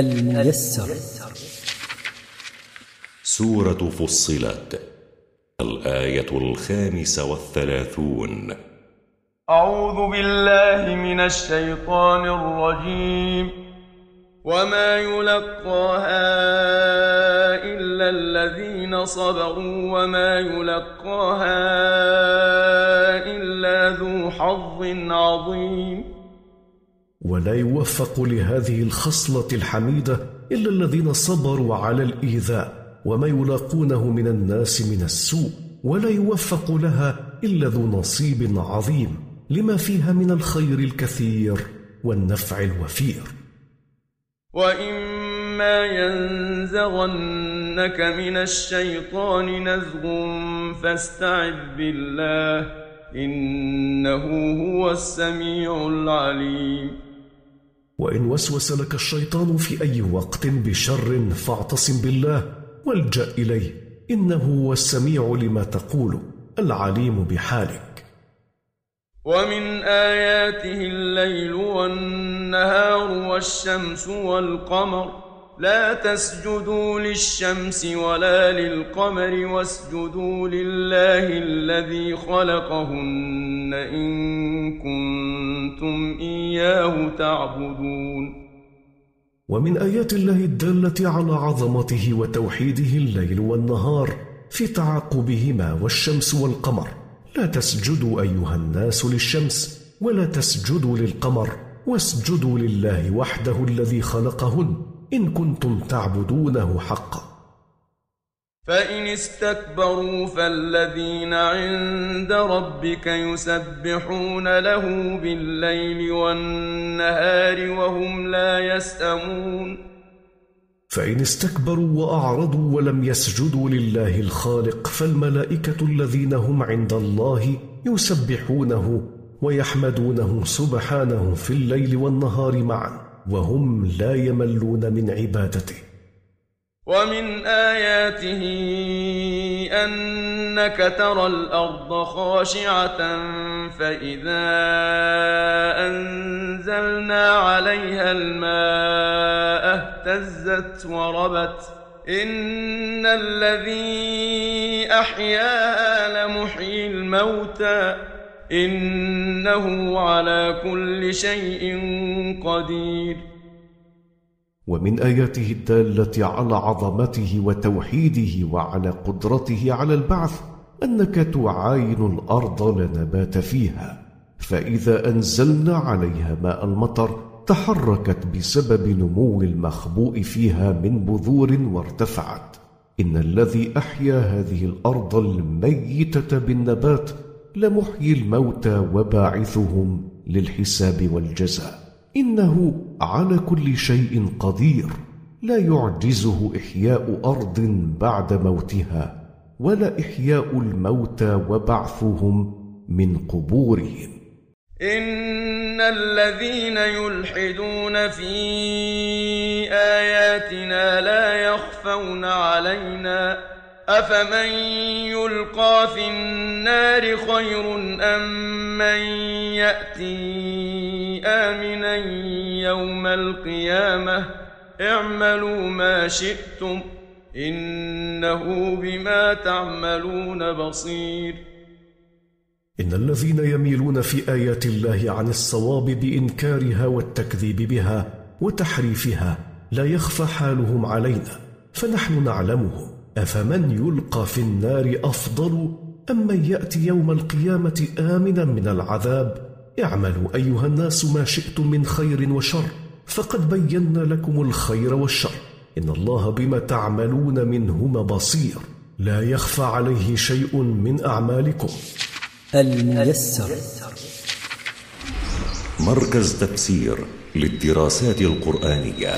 الميسر. سورة فصلت الآية الخامسة والثلاثون. أعوذ بالله من الشيطان الرجيم. وما يلقاها إلا الذين صبروا وما يلقاها إلا ذو حظ عظيم. ولا يوفق لهذه الخصلة الحميدة إلا الذين صبروا على الإيذاء وما يلاقونه من الناس من السوء ولا يوفق لها إلا ذو نصيب عظيم لما فيها من الخير الكثير والنفع الوفير. وإما ينزغنك من الشيطان نزغ فاستعذ بالله إنه هو السميع العليم وإن وسوس لك الشيطان في أي وقت بشر فاعتصم بالله والجأ إليه. إنه هو السميع لما تقول العليم بحالك. ومن آياته الليل والنهار والشمس والقمر لا تسجدوا للشمس ولا للقمر واسجدوا لله الذي خلقهن إن كنتم إياه تعبدون. ومن آيات الله الدالة على عظمته وتوحيده الليل والنهار في تعاقبهما والشمس والقمر. لا تسجدوا أيها الناس للشمس ولا تسجدوا للقمر واسجدوا لله وحده الذي خلقهن. إن كنتم تعبدونه حقا فإن استكبروا فالذين عند ربك يسبحون له بالليل والنهار وهم لا يسأمون. فإن استكبروا وأعرضوا ولم يسجدوا لله الخالق فالملائكة الذين هم عند الله يسبحونه ويحمدونه سبحانه في الليل والنهار معا. وهم لا يملون من عبادته. ومن آياته أنك ترى الأرض خاشعة فإذا أنزلنا عليها الماء اهتزت وربت. إن الذي أحياها لمحيي الموتى. إنه على كل شيء قدير. ومن آياته الدالة على عظمته وتوحيده وعلى قدرته على البعث أنك تعاين الأرض لا نبات فيها فإذا أنزلنا عليها ماء المطر تحركت بسبب نمو المخبوء فيها من بذور وارتفعت. إن الذي أحيا هذه الأرض الميتة بالنبات لمحيي الموتى وباعثهم للحساب والجزاء. إنه على كل شيء قدير. لا يعجزه إحياء أرض بعد موتها ولا إحياء الموتى وبعثهم من قبورهم. إن الذين يلحدون في آياتنا لا يخفون علينا أفمن يلقى في النار خير أم من يأتي آمنا يوم القيامة اعملوا ما شئتم إنه بما تعملون بصير إن الذين يميلون في آيات الله عن الصواب بإنكارها والتكذيب بها وتحريفها لا يخفى حالهم علينا فنحن نعلمهم أفمن يلقى في النار أفضل أم من يأتي يوم القيامة آمنا من العذاب؟ اعملوا أيها الناس ما شئتم من خير وشر فقد بينا لكم الخير والشر. إن الله بما تعملون منهما بصير. لا يخفى عليه شيء من أعمالكم. الميسر. مركز تفسير للدراسات القرآنية.